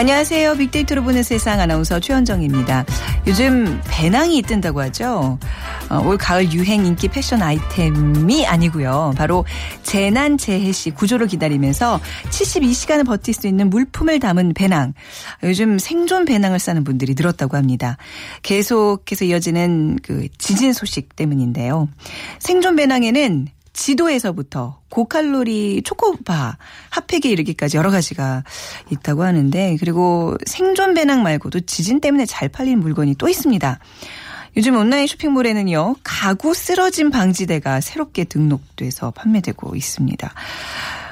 안녕하세요. 빅데이터로 보는 세상 아나운서 최현정입니다. 요즘 배낭이 뜬다고 하죠. 어, 올 가을 유행 인기 패션 아이템이 아니고요. 바로 재난 재해 시 구조를 기다리면서 72시간을 버틸 수 있는 물품을 담은 배낭. 요즘 생존 배낭을 싸는 분들이 늘었다고 합니다. 계속해서 이어지는 그 지진 소식 때문인데요. 생존 배낭에는 지도에서부터 고칼로리 초코바 핫팩에 이르기까지 여러 가지가 있다고 하는데 그리고 생존 배낭 말고도 지진 때문에 잘 팔리는 물건이 또 있습니다. 요즘 온라인 쇼핑몰에는요 가구 쓰러짐 방지대가 새롭게 등록돼서 판매되고 있습니다.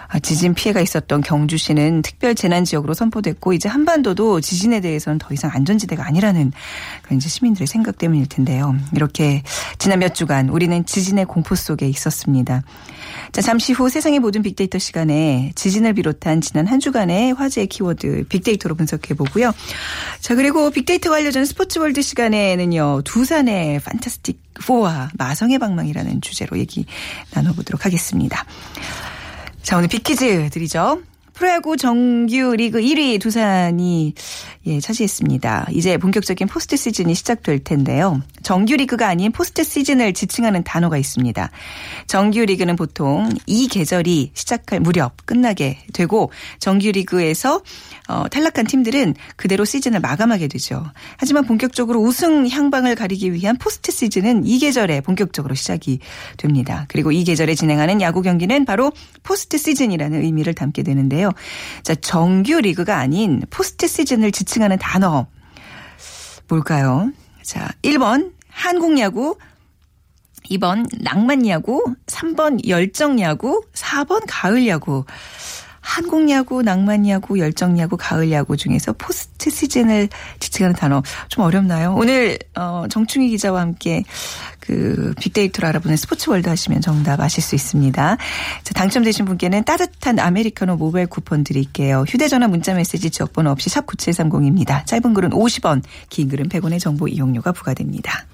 아, 지진 피해가 있었던 경주시는 특별 재난 지역으로 선포됐고 이제 한반도도 지진에 대해서는 더 이상 안전지대가 아니라는 그런 이제 시민들의 생각 때문일 텐데요. 이렇게 지난 몇 주간 우리는 지진의 공포 속에 있었습니다. 자, 잠시 후 세상의 모든 빅데이터 시간에 지진을 비롯한 지난 한 주간의 화제의 키워드 빅데이터로 분석해 보고요. 자, 그리고 빅데이터가 알려준 스포츠 월드 시간에는요. 두산의 판타스틱 4와 마성의 방망이라는 주제로 얘기 나눠보도록 하겠습니다. 자, 오늘 빅퀴즈 드리죠. 프로야구 정규 리그 1위 두산이 예, 차지했습니다. 이제 본격적인 포스트 시즌이 시작될 텐데요. 정규 리그가 아닌 포스트 시즌을 지칭하는 단어가 있습니다. 정규 리그는 보통 이 계절이 시작할 무렵 끝나게 되고 정규 리그에서 어, 탈락한 팀들은 그대로 시즌을 마감하게 되죠. 하지만 본격적으로 우승 향방을 가리기 위한 포스트 시즌은 이 계절에 본격적으로 시작이 됩니다. 그리고 이 계절에 진행하는 야구 경기는 바로 포스트 시즌이라는 의미를 담게 되는데요. 자, 정규 리그가 아닌 포스트 시즌을 지칭하는 단어 뭘까요? 자, 1번 한국 야구 2번 낭만 야구, 3번 열정 야구, 4번 가을 야구. 한국 야구, 낭만 야구, 열정 야구, 가을 야구 중에서 포스트 시즌을 지칭하는 단어 좀 어렵나요? 오늘 어 정충희 기자와 함께 그 빅데이터를 알아보는 스포츠월드 하시면 정답 아실 수 있습니다. 자, 당첨되신 분께는 따뜻한 아메리카노 모바일 쿠폰 드릴게요. 휴대전화 문자메시지 지역번호 없이 샵 9730입니다. 짧은 글은 50원, 긴 글은 100원의 정보 이용료가 부과됩니다.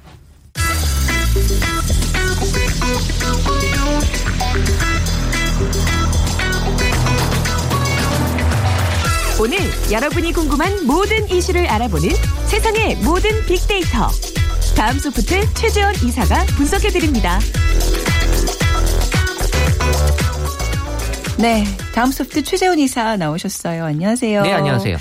오늘 여러분이 궁금한 모든 이슈를 알아보는 세상의 모든 빅데이터. 다음 소프트 최재원 이사가 분석해드립니다. 네, 다음 소프트 최재원 이사 나오셨어요. 안녕하세요. 네, 안녕하세요.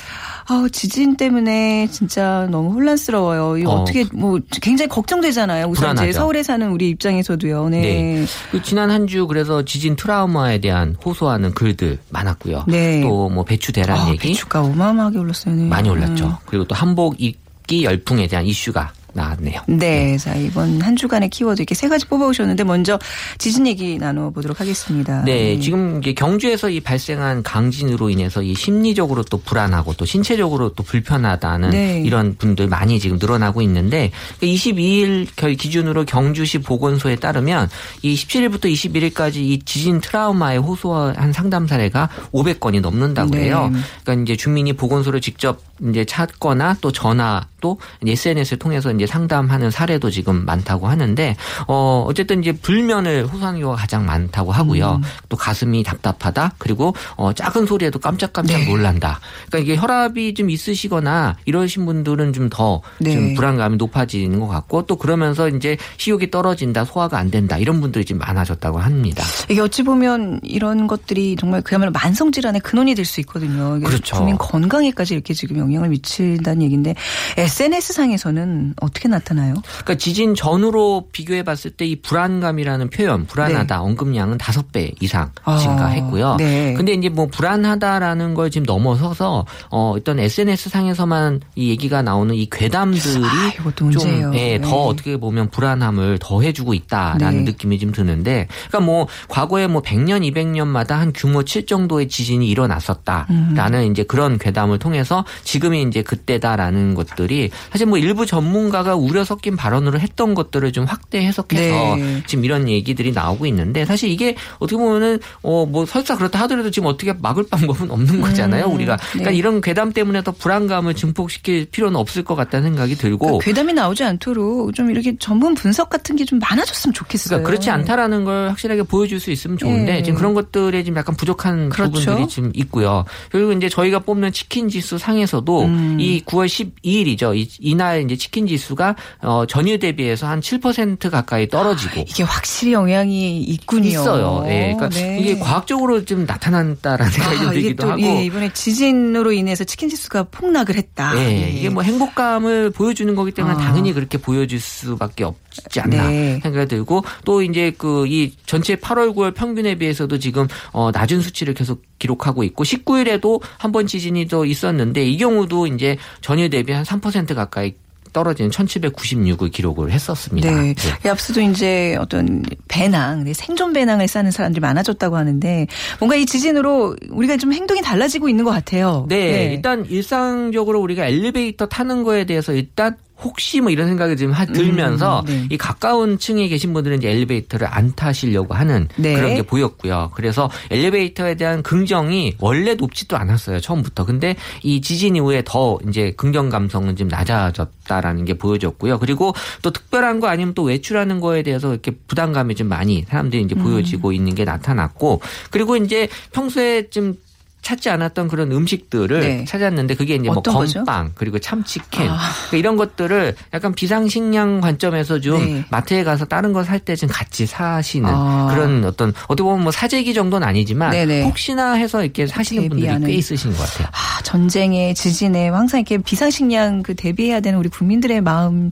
아, 지진 때문에 진짜 너무 혼란스러워요. 이거 어. 어. 떻게뭐 굉장히 걱정되잖아요. 우선 이제 불안하죠. 서울에 사는 우리 입장에서도요. 네. 네. 그 지난 한 주 그래서 지진 트라우마에 대한 호소하는 글들 많았고요. 네. 또 뭐 배추 대란 아, 얘기 배추가 어마어마하게 올랐어요. 네. 많이 올랐죠. 그리고 또 한복 입기 열풍에 대한 이슈가 나왔네요. 네, 자 이번 한 주간의 키워드 이렇게 세 가지 뽑아오셨는데 먼저 지진 얘기 나눠보도록 하겠습니다. 네, 지금 이게 경주에서 이 발생한 강진으로 인해서 이 심리적으로 또 불안하고 또 신체적으로 또 불편하다는 네. 이런 분들 많이 지금 늘어나고 있는데 22일 결 기준으로 경주시 보건소에 따르면 이 17일부터 21일까지 이 지진 트라우마에 호소한 상담 사례가 500건이 넘는다고 네. 해요. 그러니까 이제 주민이 보건소를 직접 이제 찾거나 또 전화 또 SNS를 통해서 이제 상담하는 사례도 지금 많다고 하는데 어 어쨌든 이제 불면을 호소하는 경우가 가장 많다고 하고요. 음. 또 가슴이 답답하다 그리고 어 작은 소리에도 깜짝깜짝 네. 놀란다. 그러니까 이게 혈압이 좀 있으시거나 이러신 분들은 좀 더좀 네. 불안감이 높아지는 것 같고 또 그러면서 이제 식욕이 떨어진다, 소화가 안 된다 이런 분들이 지금 많아졌다고 합니다. 이게 어찌 보면 이런 것들이 정말 그야말로 만성 질환의 근원이 될 수 있거든요. 그렇죠. 국민 건강에까지 이렇게 지금 영향을 영향을 미친다는 얘기인데 SNS 상에서는 어떻게 나타나요? 그러니까 지진 전후로 비교해 봤을 때 이 불안감이라는 표현, 불안하다, 언급량은 다섯 배 이상 아, 증가했고요. 네. 근데 이제 뭐 불안하다라는 걸 지금 넘어서서 어 어떤 SNS 상에서만 이 얘기가 나오는 이 괴담들이 아. 좀 예, 네. 더 어떻게 보면 불안함을 더해 주고 있다라는 네. 느낌이 좀 드는데, 그러니까 뭐 과거에 뭐 100년, 200년마다 한 규모 7 정도의 지진이 일어났었다라는 음. 이제 그런 괴담을 통해서 지금이 이제 그때다라는 것들이 사실 뭐 일부 전문가가 우려 섞인 발언으로 했던 것들을 좀 확대 해석해서 네. 지금 이런 얘기들이 나오고 있는데 사실 이게 어떻게 보면은 어 뭐 설사 그렇다 하더라도 지금 어떻게 막을 방법은 없는 거잖아요 우리가 그러니까 네. 이런 괴담 때문에 더 불안감을 증폭시킬 필요는 없을 것 같다는 생각이 들고 그러니까 괴담이 나오지 않도록 좀 이렇게 전문 분석 같은 게 좀 많아졌으면 좋겠어요. 그러니까 그렇지 않다라는 걸 확실하게 보여줄 수 있으면 좋은데 예. 지금 그런 것들에 지금 약간 부족한 그렇죠. 부분들이 지금 있고요. 그리고 이제 저희가 뽑는 치킨 지수 상에서 도 음. 이 9월 12일이죠. 이, 이날 이제 치킨 지수가 어, 전일 대비해서 한 7% 가까이 떨어지고 이게 확실히 영향이 있군요. 있어요. 예. 그러니까 네. 이게 과학적으로 좀 나타난다라는 생각이 좀 아, 들기도 또 하고. 예, 이번에 지진으로 인해서 치킨 지수가 폭락을 했다. 예, 이게 뭐 행복감을 보여주는 거기 때문에 아. 당연히 그렇게 보여줄 수밖에 없지 않나 네. 생각이 들고 또 이제 그 이 전체 8월 9월 평균에 비해서도 지금 어 낮은 수치를 계속 기록하고 있고 19일에도 한 번 지진이 또 있었는데 이 경우 도 이제 전일 대비 한 3% 가까이 떨어지는 1796을 기록을 했었습니다. 네. 이 앞서도 이제 어떤 배낭, 네, 생존 배낭을 싸는 사람들이 많아졌다고 하는데 뭔가 이 지진으로 우리가 좀 행동이 달라지고 있는 것 같아요. 네, 일단 일상적으로 우리가 엘리베이터 타는 거에 대해서 일단 혹시 뭐 이런 생각이 좀 하- 들면서 음, 네. 이 가까운 층에 계신 분들은 이제 엘리베이터를 안 타시려고 하는 네. 그런 게 보였고요. 그래서 엘리베이터에 대한 긍정이 원래 높지도 않았어요. 처음부터. 근데 이 지진 이후에 더 이제 긍정 감성은 좀 낮아졌다라는 게 보여졌고요. 그리고 또 특별한 거 아니면 또 외출하는 거에 대해서 이렇게 부담감이 좀 많이 사람들이 이제 보여지고 음. 있는 게 나타났고 그리고 이제 평소에 좀 찾지 않았던 그런 음식들을 네. 찾았는데 그게 이제 뭐 어떤 거죠? 건빵 그리고 참치캔 아. 그러니까 이런 것들을 약간 비상식량 관점에서 좀 네. 마트에 가서 다른 거 살 때 좀 같이 사시는 아. 그런 어떤 어떻게 보면 뭐 사재기 정도는 아니지만 네네. 혹시나 해서 이렇게 사시는 분들이 대비하는. 꽤 있으신 것 같아요. 아, 전쟁에 지진에 항상 이렇게 비상식량 그 대비해야 되는 우리 국민들의 마음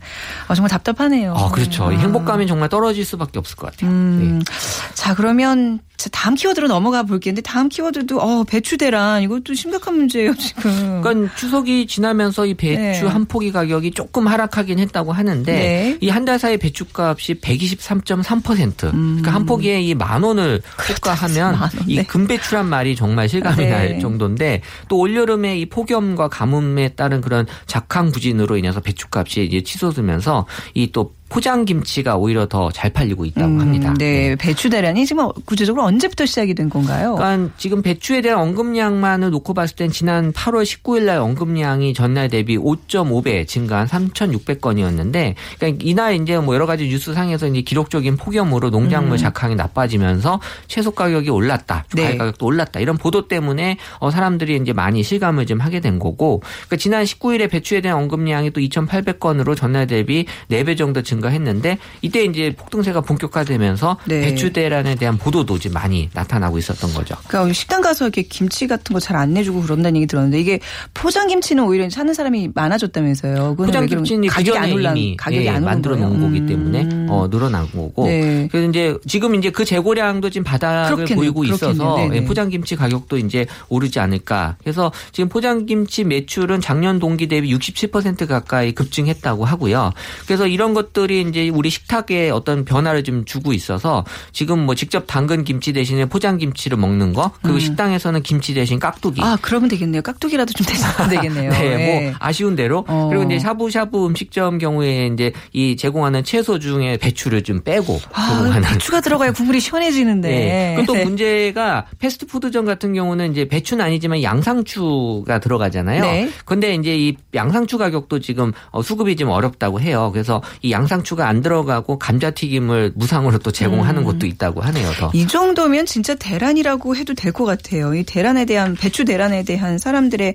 아, 정말 답답하네요. 아 그렇죠. 이 아. 행복감이 정말 떨어질 수밖에 없을 것 같아요. 음, 네. 자 그러면 자, 다음 키워드로 넘어가 볼게요. 근데 다음 키워드도 어, 배추 대란 이것도 심각한 문제예요 지금. 그러니까 추석이 지나면서 이 배추 네. 한 포기 가격이 조금 하락하긴 했다고 하는데 네. 이한 달 사이 배추값이 123.3% 그러니까 한 포기에 이 만 원을 만 원, 이 네. 금배추란 말이 정말 실감이 네. 날 정도인데 또 올여름에 이 폭염과 가뭄에 따른 그런 작황 부진으로 인해서 배추값이 이제 치솟으면서 이 또 포장 김치가 오히려 더 잘 팔리고 있다고 음, 합니다. 네, 배추 대란이 지금 구체적으로 언제부터 시작이 된 건가요? 그러니까 지금 배추에 대한 언급량만을 놓고 봤을 땐 지난 8월 19일 날 언급량이 전날 대비 5.5배 증가한 3,600건이었는데 그러니까 이날 이제 뭐 여러 가지 뉴스상에서 이제 기록적인 폭염으로 농작물 작황이 나빠지면서 채소 가격이 올랐다. 과일 네. 가격도 올랐다. 이런 보도 때문에 어 사람들이 이제 많이 실감을 좀 하게 된 거고 그러니까 지난 19일에 배추에 대한 언급량이 또 2,800건으로 전날 대비 4배 정도 증가 했는데 이때 이제 폭등세가 본격화되면서 네. 배추 대란에 대한 보도도 이제 많이 나타나고 있었던 거죠. 그러니까 식당 가서 이렇게 김치 같은 거 잘 안 내주고 그런다는 얘기 들었는데 이게 포장 김치는 오히려 찾는 사람이 많아졌다면서요. 포장 김치는 가격이 안 올라 가격이 예, 안 만들어? 놓은 거기 음. 때문에 어, 늘어난 거고. 네. 그래서 이제 지금 이제 그 재고량도 지금 바닥을 그렇겠네요. 보이고 있어서 그렇겠네요. 네네. 예, 포장 김치 가격도 이제 오르지 않을까. 그래서 지금 포장 김치 매출은 작년 동기 대비 67% 가까이 급증했다고 하고요. 그래서 이런 것들이 이제 우리 식탁에 어떤 변화를 좀 주고 있어서 지금 뭐 직접 담근 김치 대신에 포장 김치를 먹는 거 그리고 식당에서는 김치 대신 깍두기 음. 아 그러면 되겠네요. 깍두기라도 좀 대주면 되겠네요. 네, 예. 뭐 아쉬운 대로 어. 그리고 이제 샤브샤브 음식점 경우에 이제 이 제공하는 채소 중에 배추를 좀 빼고 아, 배추가 들어가야 국물이 시원해지는데. 네. 그또 네. 문제가 패스트푸드점 같은 경우는 이제 배추는 아니지만 양상추가 들어가잖아요. 네. 근데 이제 이 양상추 가격도 지금 어, 수급이 좀 어렵다고 해요. 그래서 이 양상 추 상추가 안 들어가고 감자튀김을 무상으로 또 제공하는 곳도 있다고 하네요. 더. 이 정도면 진짜 대란이라고 해도 될 것 같아요. 이 대란에 대한 배추 대란에 대한 사람들의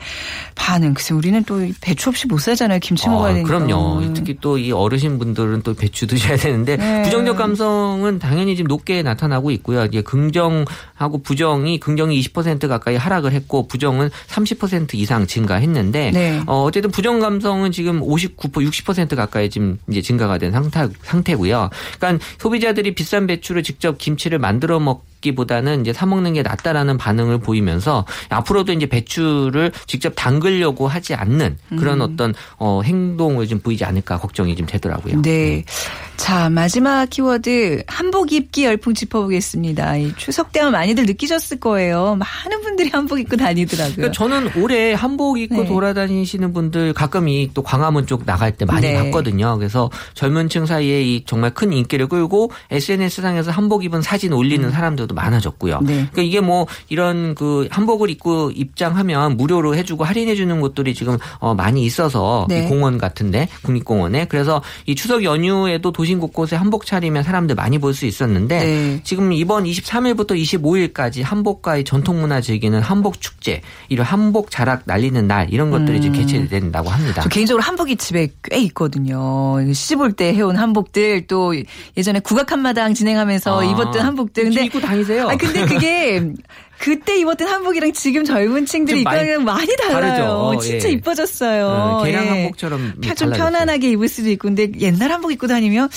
반응. 글쎄 우리는 또 배추 없이 못 살잖아요. 김치 먹어야 어, 되니까. 그럼요. 특히 또 이 어르신 분들은 또 배추 드셔야 되는데 네. 부정적 감성은 당연히 지금 높게 나타나고 있고요. 이제 긍정하고 부정이 긍정이 20% 가까이 하락을 했고 부정은 30% 이상 증가했는데 네. 어, 어쨌든 부정 감성은 지금 59% 60% 가까이 지금 이제 증가가 된 상태 상태고요. 그러니까 소비자들이 비싼 배추를 직접 김치를 만들어 먹 기보다는 이제 사 먹는 게 낫다라는 반응을 보이면서 앞으로도 이제 배추를 직접 담그려고 하지 않는 그런 어떤 어 행동을 좀 보이지 않을까 걱정이 좀 되더라고요. 네. 자, 마지막 키워드 한복 입기 열풍 짚어보겠습니다. 이 추석 때만 많이들 느끼셨을 거예요. 많은 분들이 한복 입고 다니더라고요. 그러니까 저는 올해 한복 입고 네. 돌아다니시는 분들 가끔 이 또 광화문 쪽 나갈 때 많이 네. 봤거든요. 그래서 젊은 층 사이에 이 정말 큰 인기를 끌고 SNS 상에서 한복 입은 사진 올리는 사람들도 많아졌고요. 네. 그러니까 이게 뭐 이런 그 한복을 입고 입장하면 무료로 해주고 할인해주는 곳들이 지금 어 많이 있어서 네. 이 공원 같은데 국립공원에 그래서 이 추석 연휴에도 도심 곳곳에 한복 차리면 사람들 많이 볼 수 있었는데 네. 지금 이번 23일부터 25일까지 한복과의 전통문화 즐기는 한복 축제, 이런 한복 자락 날리는 날 이런 것들이 지금 개최된다고 합니다. 음. 저 개인적으로 한복이 집에 꽤 있거든요. 시집 올 때 해온 한복들 또 예전에 국악 한마당 진행하면서 아, 입었던 한복들. 근데 입고 다 니세요? 아 근데 그게 그때 입었던 한복이랑 지금 젊은 층들이 좀 많이 달라요. 다르죠. 진짜 예. 이뻐졌어요. 어, 개량 예. 한복처럼 펴- 좀. 편안하게 입을 수도 있고 근데 옛날 한복 입고 다니면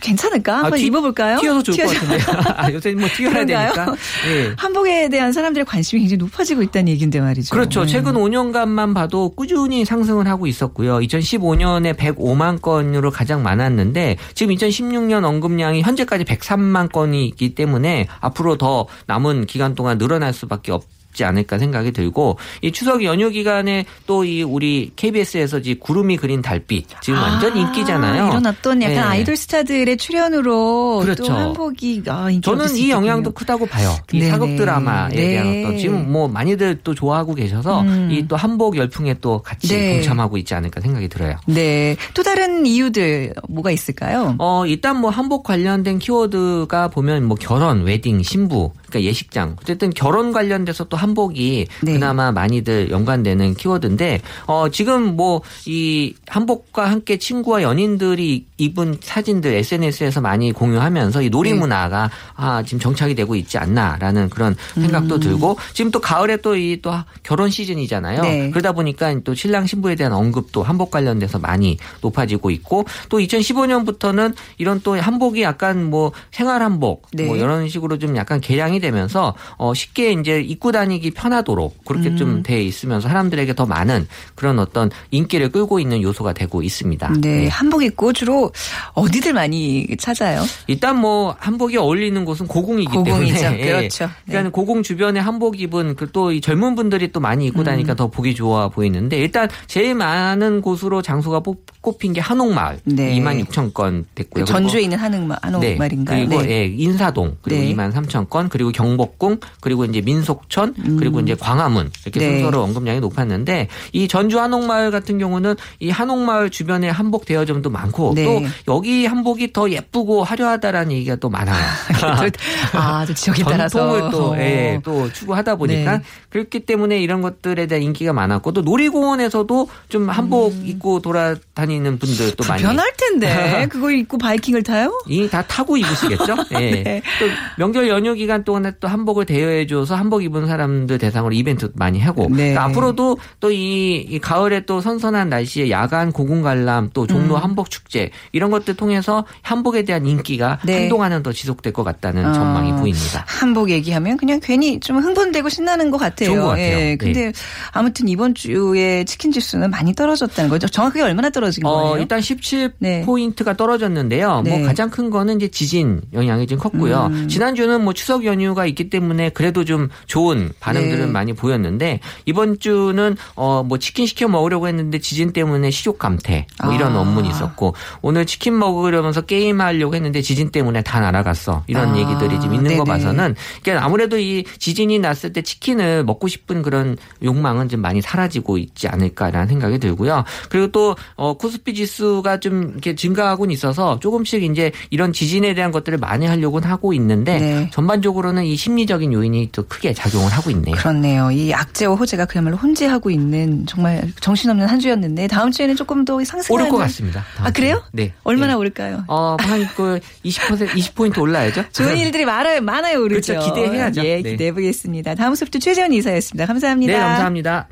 괜찮을까? 한번 아, 튀- 입어볼까요? 튀어서 좋을 것 튀어서- 같은데. 아, 요새 뭐 튀어야? 되니까. 예. 한복에 대한 사람들의 관심이 굉장히 높아지고 있다는 얘기인데 말이죠. 그렇죠. 음. 최근 5년간만 봐도 꾸준히 상승을 하고 있었고요. 2015년에 105만 건으로 가장 많았는데 지금 2016년 언급량이 현재까지 103만 건이 있기 때문에 앞으로 더 남은 기간 동안 늘어날 수밖에 없. 지 않을까 생각이 들고 이 추석 연휴 기간에 또 이 우리 KBS에서 이 구름이 그린 달빛 지금 완전 인기잖아요. 일어났던 약간 네. 아이돌 스타들의 출연으로 그렇죠. 또 한복이 아, 저는 이 영향도 크다고 봐요. 이 네네. 사극 드라마에 네. 대한 어떤 지금 뭐 많이들 또 좋아하고 계셔서 음. 이또 한복 열풍에 또 같이 네. 동참하고 있지 않을까 생각이 들어요. 네. 또 다른 이유들 뭐가 있을까요? 어, 일단 뭐 한복 관련된 키워드가 보면 뭐 결혼, 웨딩, 신부, 그러니까 예식장. 어쨌든 결혼 관련돼서 또 한복이 네. 그나마 많이들 연관되는 키워드인데, 어, 지금 뭐 이 한복과 함께 친구와 연인들이 입은 사진들 SNS에서 많이 공유하면서 이 놀이 네. 문화가 아, 지금 정착이 되고 있지 않나라는 그런 음. 생각도 들고, 지금 또 가을에 또이또 결혼 시즌이잖아요. 네. 그러다 보니까 또 신랑 신부에 대한 언급도 한복 관련돼서 많이 높아지고 있고 또 2015년부터는 이런 또 한복이 약간 뭐 생활 한복 네. 뭐 이런 식으로 좀 약간 개량이 되면서 어 쉽게 이제 입고 다니기 편하도록 그렇게 음. 좀돼 있으면서 사람들에게 더 많은 그런 어떤 인기를 끌고 있는 요소가 되고 있습니다. 네. 네. 한복 입고 주로 어디들 많이 찾아요? 일단 뭐 한복이 어울리는 곳은 고궁이기 고궁이죠. 때문에 예. 그렇죠. 네. 그러니까 고궁 주변에 한복 입은 그또이 젊은 분들이 또 많이 입고 음. 다니까 더 보기 좋아 보이는데 일단 제일 많은 곳으로 장소가 뽑- 꼽힌 게 한옥마을 네. 2만 6천 건 됐고요. 전주에 그리고 있는 한옥마, 네. 한옥말인가요? 그리고 예, 인사동 그리고 네. 2만 3천 건 그리고 경복궁 그리고 이제 민속촌 그리고 이제 광화문 이렇게 네. 순서로 언급량이 높았는데 이 전주 한옥마을 같은 경우는 이 한옥마을 주변에 한복 대여점도 많고 네. 또 여기 한복이 더 예쁘고 화려하다라는 얘기가 또 많아요. 아, 또 지역에 따라서. 전통을 또, 예, 또 추구하다 보니까 네. 그렇기 때문에 이런 것들에 대한 인기가 많았고 또 놀이공원에서도 좀 한복 입고 돌아다니는 분들 또 많이 변할 텐데. 그거 입고 바이킹을 타요? 이 다 타고 입으시겠죠? 예. 네. 또 명절 연휴 기간 동안 에 또 한복을 대여해줘서 한복 입은 사람들 대상으로 이벤트 많이 하고 네. 그러니까 앞으로도 또이 가을에 또 선선한 날씨에 야간 고궁 관람 또 종로 음. 한복 축제 이런 것들 통해서 한복에 대한 인기가 네. 한동안은 더 지속될 것 같다는 어. 전망이 보입니다. 한복 얘기하면 그냥 괜히 좀 흥분되고 신나는 것 같아요. 좋은 것 같아요. 예. 근데 네. 아무튼 이번 주에 치킨 지수는 많이 떨어졌다는 거죠. 정확하게 얼마나 떨어진 어, 거예요? 일단 17 네. 포인트가 떨어졌는데요. 네. 뭐 가장 큰 거는 이제 지진 영향이 좀 컸고요. 음. 지난주는 뭐 추석 연휴 가 있기 때문에 그래도 좀 좋은 반응들은 네. 많이 보였는데 이번 주는 어 뭐 치킨 시켜 먹으려고 했는데 지진 때문에 식욕 감퇴 뭐 이런 아. 원문이 있었고 오늘 치킨 먹으려면서 게임 하려고 했는데 지진 때문에 다 날아갔어. 이런 아, 얘기들이 지금 있는 거 네네. 봐서는 그러니까 아무래도 이 지진이 났을 때 치킨을 먹고 싶은 그런 욕망은 좀 많이 사라지고 있지 않을까라는 생각이 들고요. 그리고 또 어, 코스피 지수가 좀 이렇게 증가하고는 있어서 조금씩 이제 이런 지진에 대한 것들을 많이 하려고는 하고 있는데 네. 전반적으로 는 이 심리적인 요인이 또 크게 작용을 하고 있네요. 그렇네요. 이 악재와 호재가 그야말로 혼재하고 있는 정말 정신없는 한 주였는데 다음 주에는 조금 더 상승하는 오를 것 같습니다. 아 그래요? 네. 얼마나 네. 오를까요? 어, 한그 20% 20포인트 올라야죠. 좋은 일들이 많아요, 많아요, 오르죠. 그렇죠. 기대해야죠. 예, 네. 기대해 보겠습니다. 다음 소프트 최재원 이사였습니다. 감사합니다. 네, 감사합니다.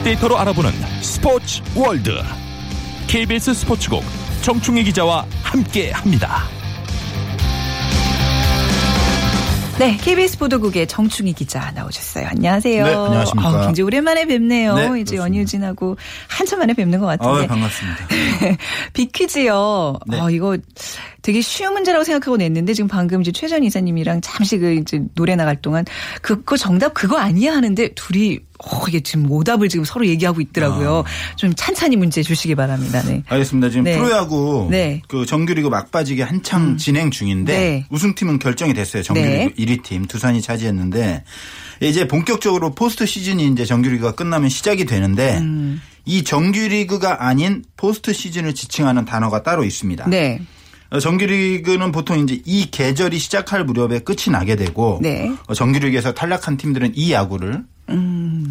빅데이터로 알아보는 스포츠 월드 KBS 스포츠국 정충희 기자와 함께합니다. 네, KBS 보도국의 정충희 기자 나오셨어요. 안녕하세요. 네, 안녕하십니까. 아, 굉장히 오랜만에 뵙네요. 네, 이제 그렇습니다. 연휴진하고 한참 만에 뵙는 것 같은데. 아, 반갑습니다. 빅퀴즈요. 네. 어, 이거 되게 쉬운 문제라고 생각하고 냈는데 지금 방금 이제 최전 이사님이랑 잠시 그 이제 노래 나갈 동안 그거 정답 그거 아니야 하는데 둘이 어, 이게 지금 오답을 지금 서로 얘기하고 있더라고요. 좀 찬찬히 문제 주시기 바랍니다. 네. 알겠습니다. 지금 네. 프로야구 네. 그 정규리그 막바지기 한창 진행 중인데 네. 우승팀은 결정이 됐어요. 정규리그 네. 1위 팀 두산이 차지했는데 이제 본격적으로 포스트 시즌이 이제 정규리그가 끝나면 시작이 되는데 음. 이 정규리그가 아닌 포스트 시즌을 지칭하는 단어가 따로 있습니다. 네. 어, 정규리그는 보통 이제 이 계절이 시작할 무렵에 끝이 나게 되고 네. 어, 정규리그에서 탈락한 팀들은 이 야구를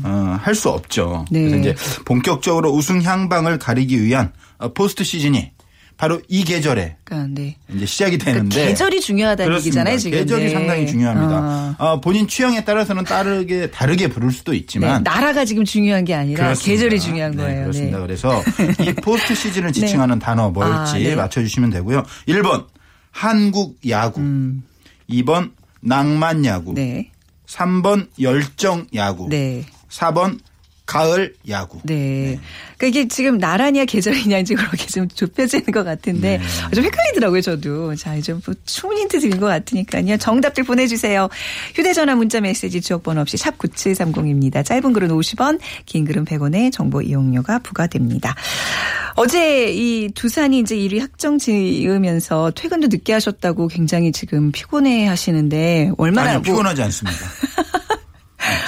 어, 할 수 없죠. 음. 네. 그래서 이제 본격적으로 우승 향방을 가리기 위한 어, 포스트 시즌이 바로 이 계절에 그러니까 네. 이제 시작이 그러니까 되는데 계절이 중요하다는 그렇습니다. 얘기잖아요, 지금. 계절이 네. 상당히 중요합니다. 아. 어, 본인 취향에 따라서는 다르게 다르게 부를 수도 네, 있지만 나라가 지금 중요한 게 아니라 그렇습니다. 계절이 중요한 네, 거예요. 그렇습니다. 네. 그래서 이 포스트 시즌을 지칭하는 단어 뭘지 아, 네. 맞춰주시면 되고요. 1번 한국 야구, 2번 낭만 야구, 음. 네. 3번 열정 야구, 네. 4번 가을 야구. 네. 그러니까 이게 지금 나라냐 계절이냐 이제 그렇게 좀 좁혀지는 것 같은데 네. 좀 헷갈리더라고요, 저도. 자, 이제 뭐 충분 힌트 드린 것 같으니까요. 정답들 보내주세요. 휴대전화 문자 메시지 지역번호 없이 샵 9730입니다. 짧은 글은 50원, 긴 글은 100원의 정보 이용료가 부과됩니다. 어제 이 두산이 이제 1위 확정 지으면서 퇴근도 늦게 하셨다고 굉장히 지금 피곤해 하시는데 얼마나 아니요, 뭐 피곤하지 않습니다.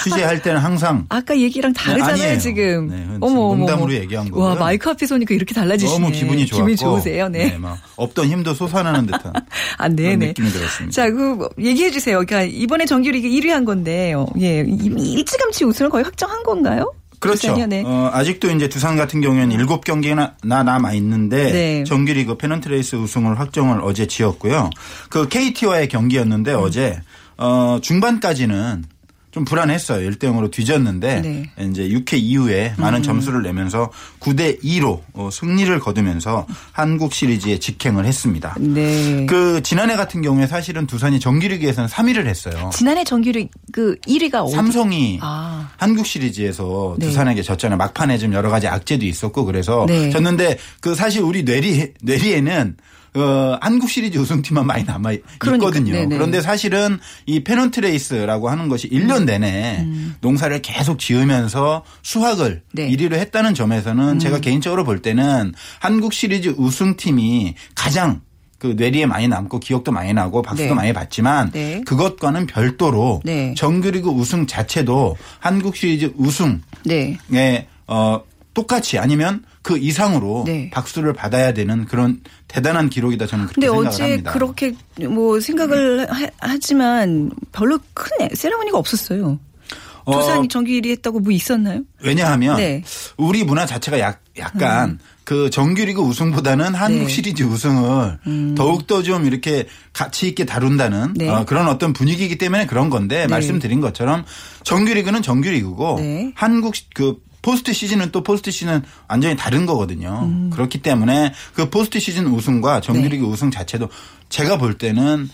취재할 때는 항상 아까 얘기랑 다르잖아요, 네, 아니에요. 지금. 네, 어머. 농담으로 얘기한 거고요. 와, 마이크 앞에 서니까 이렇게 달라지시네. 너무 기분이 좋았고 기분이 좋으세요, 네. 막 없던 힘도 솟아나는 듯한 아, 그런 네네. 느낌이 들었습니다. 자, 그, 얘기해 주세요. 그러니까 이번에 정규리그 1위 한 건데, 어, 예, 이- 일찌감치 우승을 거의 확정한 건가요? 그렇죠. 네. 어, 아직도 이제 두산 같은 경우에는 7경기나 남아 있는데 네. 정규리그 페넌트레이스 우승을 확정을 어제 지었고요. 그 KT와의 경기였는데 음. 어제 어, 중반까지는 좀 불안했어요. 1대 0으로 뒤졌는데 네. 이제 6회 이후에 많은 음. 점수를 내면서 9대 2로 어, 승리를 거두면서 한국 시리즈에 직행을 했습니다. 네. 그 지난해 같은 경우에 사실은 두산이 정규리그에서는 3위를 했어요. 지난해 정규리그 1위가 어디? 삼성이 아. 한국 시리즈에서 네. 두산에게 졌잖아요. 막판에 좀 여러 가지 악재도 있었고 그래서 네. 졌는데 그 사실 우리 뇌리 뇌리에는 어, 한국 시리즈 우승팀만 많이 남아 그러니까, 있거든요. 네네. 그런데 사실은 이 페넌트 레이스라고 하는 것이 1년 내내 농사를 계속 지으면서 수확을 음. 네. 음. 1위로 했다는 점에서는 제가 개인적으로 볼 때는 한국 시리즈 우승팀이 가장 그 뇌리에 많이 남고 기억도 많이 나고 박수도 네. 많이 받지만 네. 그것과는 별도로 네. 정규리그 우승 자체도 한국 시리즈 우승에 네. 어 똑같이 아니면 그 이상으로 네. 박수를 받아야 되는 그런 대단한 기록이다 저는 그렇게 근데 생각을 어제 합니다. 그렇게 뭐 생각을 하, 지만 별로 큰 세레머니가 없었어요. 어, 두산이 정규 1위 했다고 뭐 있었나요? 왜냐하면 네. 우리 문화 자체가 약, 약간 그 정규리그 우승보다는 한국 네. 시리즈 우승을 더욱더 좀 이렇게 가치 있게 다룬다는 네. 어, 그런 어떤 분위기이기 때문에 그런 건데 말씀드린 것처럼 정규리그는 정규리그고 네. 한국 시- 그 포스트 시즌은 또 포스트 시즌은 완전히 다른 거거든요. 음. 그렇기 때문에 그 포스트 시즌 우승과 정규리그 네. 우승 자체도 제가 볼 때는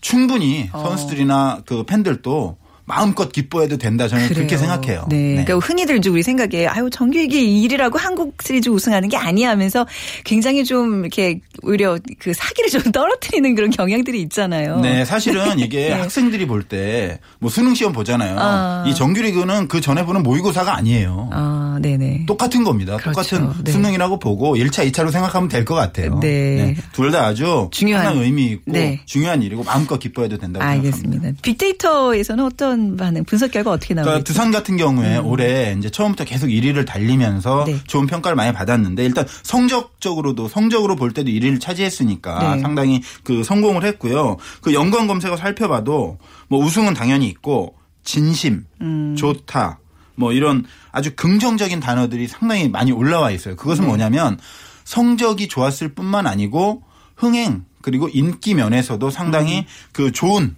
충분히 어. 선수들이나 그 팬들도 마음껏 기뻐해도 된다 저는 그렇게 그래요. 생각해요. 네. 그러니까 흔히들 이제 우리 생각에 아유 정규리그 1위라고 한국 시리즈 우승하는 게 아니야 하면서 굉장히 좀 이렇게 오히려 그 사기를 좀 떨어뜨리는 그런 경향들이 있잖아요. 네, 사실은 이게 네. 학생들이 볼 때 뭐 수능 시험 보잖아요. 아. 이 정규리그는 그 전에 보는 모의고사가 아니에요. 아, 네네. 똑같은 겁니다. 그렇죠. 똑같은 네. 수능이라고 보고 1차, 2차로 생각하면 될 것 같아요. 네. 둘 다 아주 중요한. 의미 있고 네. 중요한 일이고 마음껏 기뻐해도 된다고 생각합니다. 알겠습니다. 빅데이터에서는 어떤 반응, 분석 결과 어떻게 나오고 그러니까? 두산 같은 경우에 올해 이제 처음부터 계속 1위를 달리면서 네. 좋은 평가를 많이 받았는데 일단 성적적으로도 성적으로 볼 때도 1위를 차지했으니까 네. 상당히 그 성공을 했고요. 그 연관 검색어 살펴봐도 뭐 우승은 당연히 있고 진심, 음. 좋다, 뭐 이런 아주 긍정적인 단어들이 상당히 많이 올라와 있어요. 네. 그것은 뭐냐면 성적이 좋았을 뿐만 아니고 흥행 그리고 인기 면에서도 상당히 그 좋은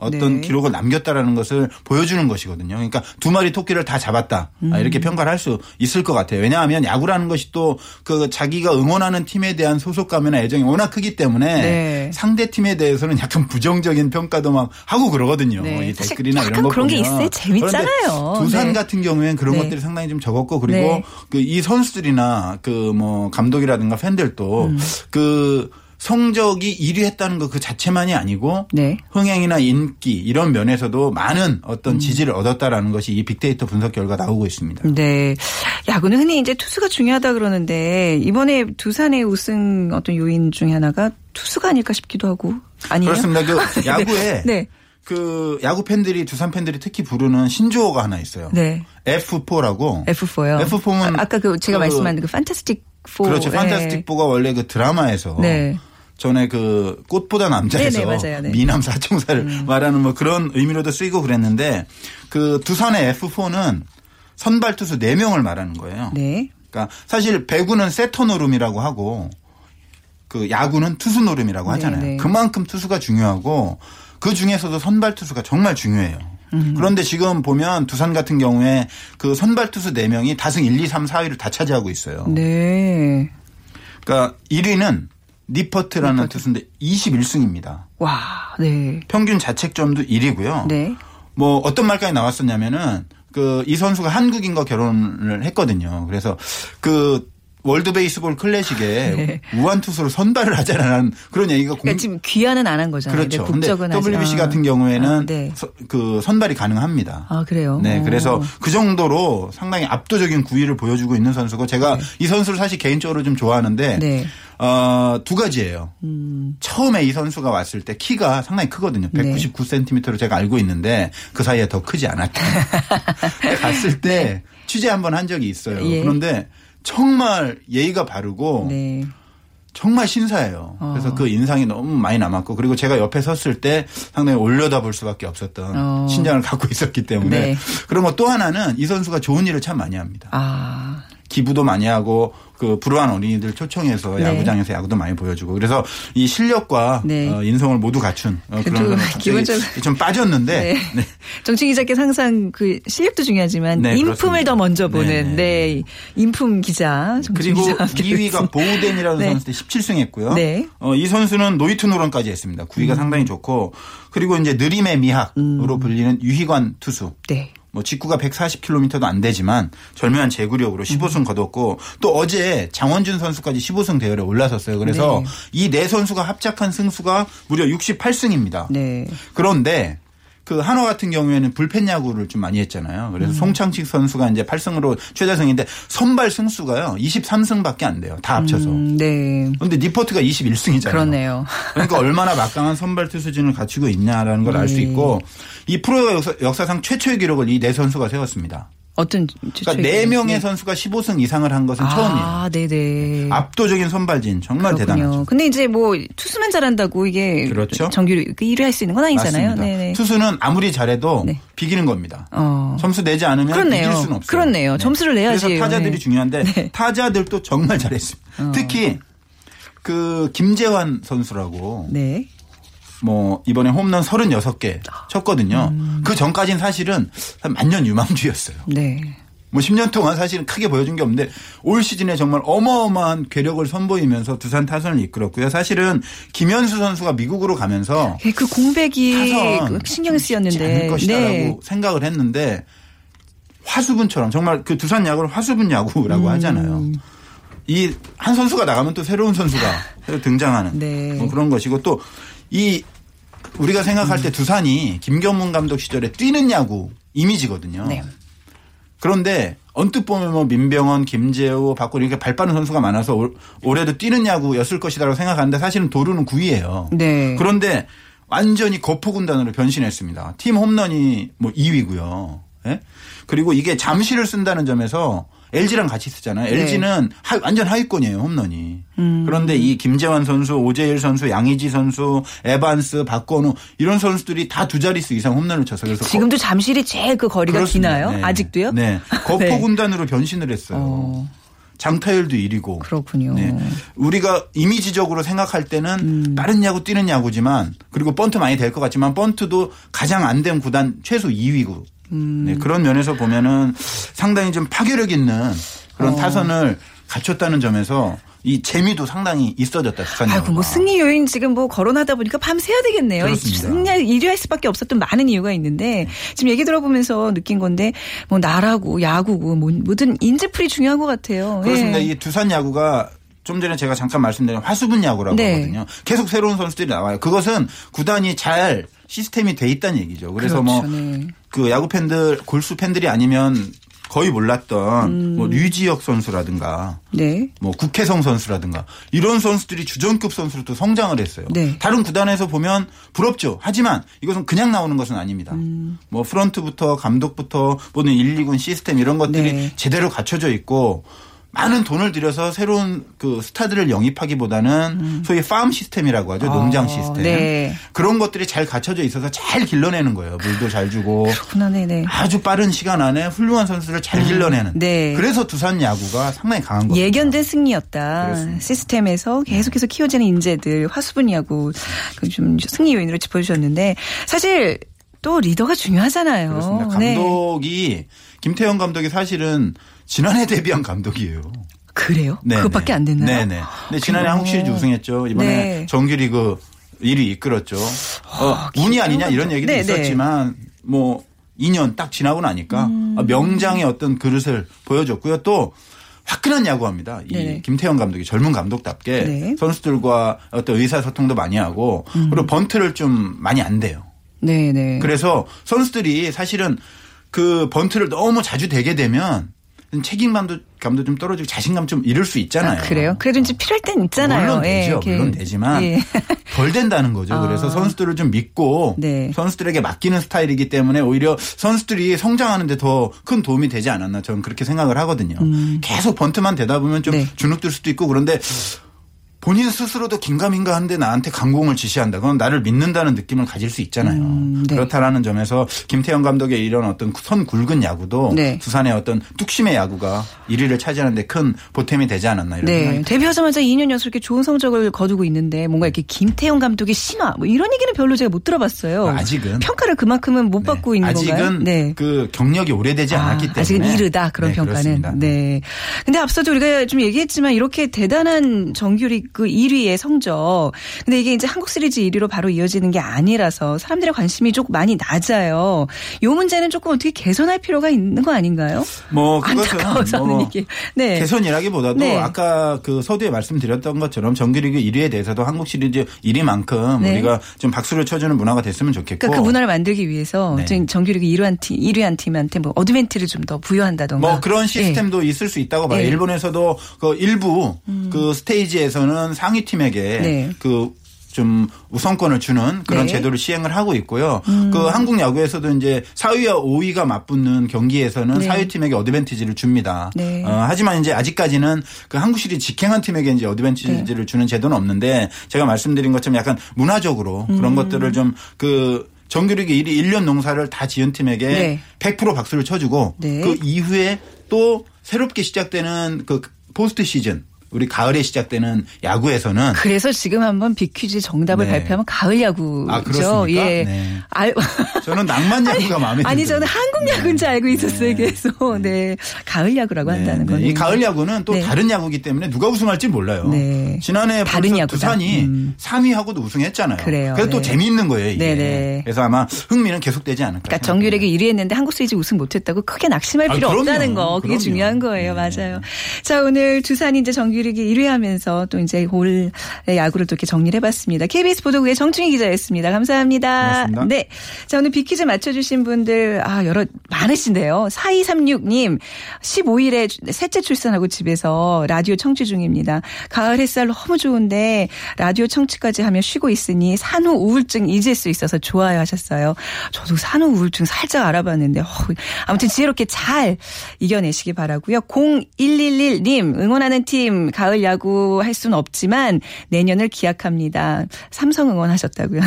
어떤 음. 네. 기록을 남겼다라는 것을 보여주는 것이거든요. 그러니까 두 마리 토끼를 다 잡았다. 아, 이렇게 음. 평가를 할 수 있을 것 같아요. 왜냐하면 야구라는 것이 또 그 자기가 응원하는 팀에 대한 소속감이나 애정이 워낙 크기 때문에 네. 상대 팀에 대해서는 약간 부정적인 평가도 막 하고 그러거든요. 네. 이 댓글이나 이런 거 그런 게 보면. 있어요. 재밌잖아요. 두산 네. 같은 경우에는 그런 네. 것들이 상당히 좀 적었고 그리고 네. 그이 선수들이나 그 뭐 감독이라든가 팬들도 음. 그 성적이 1위 했다는 것 그 자체만이 아니고 네. 흥행이나 인기 이런 면에서도 많은 어떤 음. 지지를 얻었다라는 것이 이 빅데이터 분석 결과 나오고 있습니다. 네. 야구는 흔히 이제 투수가 중요하다 그러는데 이번에 두산의 우승 어떤 요인 중에 하나가 투수가 아닐까 싶기도 하고 아니에요? 그렇습니다. 그 야구에 네. 그 야구 팬들이 두산 팬들이 특히 부르는 신조어가 하나 있어요. 네. F4라고. F4요. F4는 아 까 그 제가 그 말씀한 그 판타스틱 4. 그렇죠. 네. 판타스틱 4가 원래 그 드라마에서 네. 전에 그 꽃보다 남자에서 네네, 맞아요. 네. 미남 사총사를 음. 말하는 뭐 그런 의미로도 쓰이고 그랬는데 그 두산의 F4는 선발 투수 4명을 말하는 거예요. 네. 그러니까 사실 배구는 세터 노름이라고 하고 그 야구는 투수 노름이라고 하잖아요. 네네. 그만큼 투수가 중요하고 그 중에서도 선발 투수가 정말 중요해요. 음. 그런데 지금 보면 두산 같은 경우에 그 선발 투수 4명이 다승 1, 2, 3, 4위를 다 차지하고 있어요. 네. 그러니까 1위는 니퍼트라는 투수인데 21승입니다. 와, 네. 평균 자책점도 1위고요. 네. 뭐 어떤 말까지 나왔었냐면은 그 이 선수가 한국인과 결혼을 했거든요. 그래서 그 월드 베이스볼 클래식에 네. 우완 투수로 선발을 하자라는 그런 얘기가 공 그러니까 지금 귀화는 안 한 거잖아요. 그렇죠. 네, 근데 아직- WBC 아. 같은 경우에는 아, 네. 서- 그 선발이 가능합니다. 아, 그래요? 네, 어. 그래서 그 정도로 상당히 압도적인 구위를 보여주고 있는 선수고 제가 이 선수를 사실 개인적으로 좀 좋아하는데 네. 어, 두 가지예요. 음. 처음에 이 선수가 왔을 때 키가 상당히 크거든요. 네. 199cm로 제가 알고 있는데 그 사이에 더 크지 않았다. 갔을 때 취재 한 번 한 적이 있어요. 예. 그런데 정말 예의가 바르고 네. 정말 신사예요. 어. 그래서 그 인상이 너무 많이 남았고 그리고 제가 옆에 섰을 때 상당히 올려다 볼 수밖에 없었던 어. 신장을 갖고 있었기 때문에 네. 그런 거또 하나는 이 선수가 좋은 일을 참 많이 합니다. 아. 기부도 많이 하고 그 불우한 어린이들 초청해서 네. 야구장에서 야구도 많이 보여주고 그래서 이 실력과 네. 어, 인성을 모두 갖춘 어, 그런 갑자기 기본적으로- 좀 빠졌는데 네. 네. 정치 기자께서 항상 그 실력도 중요하지만 네, 인품을 그렇습니다. 더 먼저 보는 네, 네, 네. 인품 기자 그리고 함께 2위가 했습니다. 보우덴이라는 네. 선수 때 17승 했고요. 네. 어, 이 선수는 노히트 노런까지 했습니다. 구위가 상당히 좋고 그리고 이제 느림의 미학으로 불리는 유희관 투수. 네. 뭐 직구가 140km도 안 되지만 절묘한 제구력으로 15승 거뒀고 또 어제 장원준 선수까지 15승 대열에 올라섰어요. 그래서 네. 이 네 선수가 합작한 승수가 무려 68승입니다. 네. 그런데 그 한화 같은 경우에는 불펜 야구를 좀 많이 했잖아요. 그래서 송창식 선수가 이제 8승으로 최다승인데 선발 승수가요 23승밖에 안 돼요. 다 합쳐서. 음, 네. 그런데 니퍼트가 21승이잖아요. 그렇네요. 그러니까 얼마나 막강한 선발 투수진을 갖추고 있냐라는 걸 알수 네. 있고 이 프로 역사, 상 최초의 기록을 이 네 선수가 세웠습니다. 어떤 그러니까 네 명의 선수가 15승 이상을 한 것은 처음이에요. 아, 네네. 압도적인 선발진 정말 그렇군요. 대단하죠. 근데 이제 뭐 투수만 잘한다고 이게 그렇죠. 정규 1위 할 수 있는 건 아니잖아요. 네네. 투수는 아무리 잘해도 네. 비기는 겁니다. 어. 점수 내지 않으면 그렇네요. 이길 수는 없어요. 그렇네요. 점수를 내야지. 그래서 타자들이 네. 중요한데 네. 어. 타자들도 정말 잘했습니다. 특히 그 김재환 선수라고 네. 뭐 이번에 홈런 36개 쳤거든요. 음. 그 전까지는 사실은 한 만년 유망주였어요. 네. 뭐 10년 동안 사실은 크게 보여준 게 없는데 올 시즌에 정말 어마어마한 괴력을 선보이면서 두산 타선을 이끌었고요. 사실은 김현수 선수가 미국으로 가면서 예, 그 공백이 타선 신경 쓰였는데. 것이다라고 네. 생각을 했는데 화수분처럼 정말 그 두산 야구를 화수분 야구라고 음. 하잖아요. 이 한 선수가 나가면 또 새로운 선수가 등장하는 네. 뭐 그런 것이고 또 이 우리가 생각할 때 두산이 김경문 감독 시절에 뛰는 야구 이미지거든요. 네. 그런데 언뜻 보면 뭐 민병헌, 김재호, 박구리 이렇게 발 빠른 선수가 많아서 올, 올해도 뛰는 야구였을 것이라고 생각하는데 사실은 도루는 9위예요. 네. 그런데 완전히 거포 군단으로 변신했습니다. 팀 홈런이 뭐 2위고요. 예? 그리고 이게 잠시를 쓴다는 점에서 LG랑 같이 쓰잖아요. 네. LG는 완전 하위권이에요, 홈런이. 음. 그런데 이 김재환 선수, 오재일 선수, 양의지 선수, 에반스, 박건우 이런 선수들이 다 두 자릿수 이상 홈런을 쳐서 그래서 지금도 잠실이 제일 그 거리가 그렇습니다. 기나요? 네. 아직도요? 네. 거포 네. 군단으로 변신을 했어요. 어. 장타율도 1위고. 그렇군요. 네. 우리가 이미지적으로 생각할 때는 음. 다른 야구 뛰는 야구지만 그리고 번트 많이 될 것 같지만 번트도 가장 안 된 구단 최소 2위고. 음. 네. 그런 면에서 보면은 상당히 좀 파괴력 있는 그런 어. 타선을 갖췄다는 점에서 이 재미도 상당히 있어졌다. 아이고 야구가. 뭐 승리 요인 지금 뭐 거론하다 보니까 밤새야 되겠네요. 그렇습니다. 승리 1위할 수밖에 없었던 많은 이유가 있는데 지금 얘기 들어보면서 느낀 건데 뭐 나라고 야구고 뭐 뭐든 인재풀이 중요한 것 같아요. 그렇습니다. 예. 이 두산 야구가 좀 전에 제가 잠깐 말씀드린 화수분 야구라고 네. 하거든요. 계속 새로운 선수들이 나와요. 그것은 구단이 잘 시스템이 돼 있다는 얘기죠. 그래서 그렇죠, 뭐 네. 그 야구 팬들 골수 팬들이 아니면 거의 몰랐던 음. 뭐 류지혁 선수라든가 네. 뭐 국회성 선수라든가 이런 선수들이 주전급 선수로 또 성장을 했어요. 네. 다른 구단에서 보면 부럽죠. 하지만 이것은 그냥 나오는 것은 아닙니다. 음. 뭐 프런트부터 감독부터 모든 1, 2군 시스템 이런 것들이 네. 제대로 갖춰져 있고 많은 돈을 들여서 새로운 그 스타들을 영입하기보다는 소위 팜 시스템이라고 하죠. 농장 아, 시스템. 네. 그런 것들이 잘 갖춰져 있어서 잘 길러내는 거예요. 물도 잘 주고 그렇구나, 네네. 아주 빠른 시간 안에 훌륭한 선수를 잘 길러내는. 네. 그래서 두산 야구가 상당히 강한 거죠. 예견된 승리였다. 그렇습니다. 시스템에서 계속해서 키워지는 인재들 화수분이하고 그좀 승리 요인으로 짚어주셨는데 사실 또 리더가 중요하잖아요. 그렇습니다. 네. 감독이 김태형 감독이 사실은 지난해 데뷔한 감독이에요. 그래요? 네, 그것밖에 네. 안 됐나요? 네네. 근데 지난해 어. 한국 시리즈 우승했죠. 이번에 네. 정규리그 1위 이끌었죠. 어, 운이 아니냐 이런 얘기도 네, 네. 있었지만 뭐 2년 딱 지나고 나니까 음. 명장의 어떤 그릇을 보여줬고요. 또 화끈한 야구합니다. 이 네네. 김태형 감독이 젊은 감독답게 네. 음. 선수들과 어떤 의사소통도 많이 하고 그리고 번트를 좀 많이 안 돼요. 네네. 그래서 선수들이 사실은 그 번트를 너무 자주 대게 되면 책임감도 감도 좀 떨어지고 자신감 좀 잃을 수 있잖아요. 아, 그래요? 그래도 이제 필요할 땐 있잖아요. 물론 예, 되죠. 이렇게. 물론 되지만 예. 덜 된다는 거죠. 아. 그래서 선수들을 좀 믿고 네. 선수들에게 맡기는 스타일이기 때문에 오히려 선수들이 성장하는데 더 큰 도움이 되지 않았나 저는 그렇게 생각을 하거든요. 계속 번트만 대다 보면 좀 음. 네. 주눅들 수도 있고 그런데 본인 스스로도 긴가민가 하는데 나한테 강공을 지시한다. 그건 나를 믿는다는 느낌을 가질 수 있잖아요. 음, 네. 그렇다라는 점에서 김태형 감독의 이런 어떤 선 굵은 야구도 네. 두산의 어떤 뚝심의 야구가 1위를 차지하는데 큰 보탬이 되지 않았나 이런 네. 생각이 데뷔하자마자 2년 연속 이렇게 좋은 성적을 거두고 있는데 뭔가 이렇게 김태형 감독의 신화 뭐 이런 얘기는 별로 제가 못 들어봤어요. 아직은. 평가를 그만큼은 못 받고 있는 아직은 건가요? 네. 그 경력이 오래되지 않았기 때문에 아직은 이르다 그런 네, 평가는. 그렇습니다. 네. 근데 앞서도 우리가 좀 얘기했지만 이렇게 대단한 정규리 그 1위의 성적. 근데 이게 이제 한국 시리즈 1위로 바로 이어지는 게 아니라서 사람들의 관심이 조금 많이 낮아요. 요 문제는 조금 어떻게 개선할 필요가 있는 거 아닌가요? 뭐 그것은 안타까워서 하는 뭐 얘기. 네. 개선이라기보다도 네. 아까 그 서두에 말씀드렸던 것처럼 정규리그 1위에 대해서도 한국 시리즈 1위만큼 네. 우리가 좀 박수를 쳐주는 문화가 됐으면 좋겠고 그러니까 그 문화를 만들기 위해서 네. 좀 정규리그 1위한 팀, 1위한 팀한테 뭐 어드밴티지를 좀 더 부여한다던가. 뭐 그런 예. 시스템도 있을 수 있다고 봐요. 네. 일본에서도 그 일부 그 스테이지에서는 상위 팀에게 네. 그 좀 우선권을 주는 그런 네. 제도를 시행을 하고 있고요. 그 한국 야구에서도 이제 4위와 5위가 맞붙는 경기에서는 네. 4위 팀에게 어드밴티지를 줍니다. 네. 어, 하지만 이제 아직까지는 그 한국 시리즈 직행한 팀에게 이제 어드밴티지를 네. 주는 제도는 없는데 제가 말씀드린 것처럼 약간 문화적으로 음. 그런 것들을 좀 그 정규리그 1위 1년 농사를 다 지은 팀에게 네. 100% 박수를 쳐주고 네. 그 이후에 또 새롭게 시작되는 그 포스트 시즌 우리 가을에 시작되는 야구에서는 그래서 지금 한번 빅퀴즈 정답을 네. 발표하면 가을 야구죠. 아, 그렇습니까? 예. 네. 알- 저는 낭만 야구가 마음에 아니 들어요. 저는 한국 야구인 줄 알고 있었어요. 네. 계속 네 가을 야구라고 한다는 네, 거는 이 가을 야구는 또 네. 다른 야구기 때문에 누가 우승할지 몰라요. 네. 지난해 다른 야구다. 두산이 음. 3위하고도 우승했잖아요. 그래요. 그래서 또 네. 재미있는 거예요. 이게. 네네. 그래서 아마 흥미는 계속되지 않을까. 그러니까 정규리그 1위 했는데 한국 시리즈 우승 못했다고 크게 낙심할 아, 필요 그럼요. 없다는 거 그게 그럼요. 중요한 거예요. 네. 맞아요. 자 오늘 두산이 이제 정규 리그 1위 하면서 또 이제 올의 야구를 또 이렇게 정리를 해봤습니다. KBS 보도국의 정충희 기자였습니다. 감사합니다. 고맙습니다. 네. 자 오늘 비퀴즈 맞춰주신 분들 아 여러 많으신데요. 4236님 15일에 셋째 출산하고 집에서 라디오 청취 중입니다. 가을 햇살 너무 좋은데 라디오 청취까지 하며 쉬고 있으니 산후 우울증 잊을 수 있어서 좋아요 하셨어요. 저도 산후 우울증 살짝 알아봤는데 어, 아무튼 지혜롭게 잘 이겨내시기 바라고요. 0111님 응원하는 팀 가을 야구 할 수는 없지만 내년을 기약합니다. 삼성 응원하셨다고요.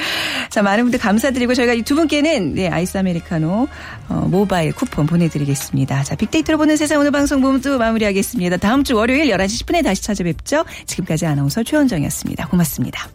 자 많은 분들 감사드리고 저희가 이 두 분께는 네, 아이스 아메리카노 어, 모바일 쿠폰 보내드리겠습니다. 자 빅데이터로 보는 세상 오늘 방송 모두 마무리하겠습니다. 다음 주 월요일 11시 10분에 다시 찾아뵙죠. 지금까지 아나운서 최원정이었습니다. 고맙습니다.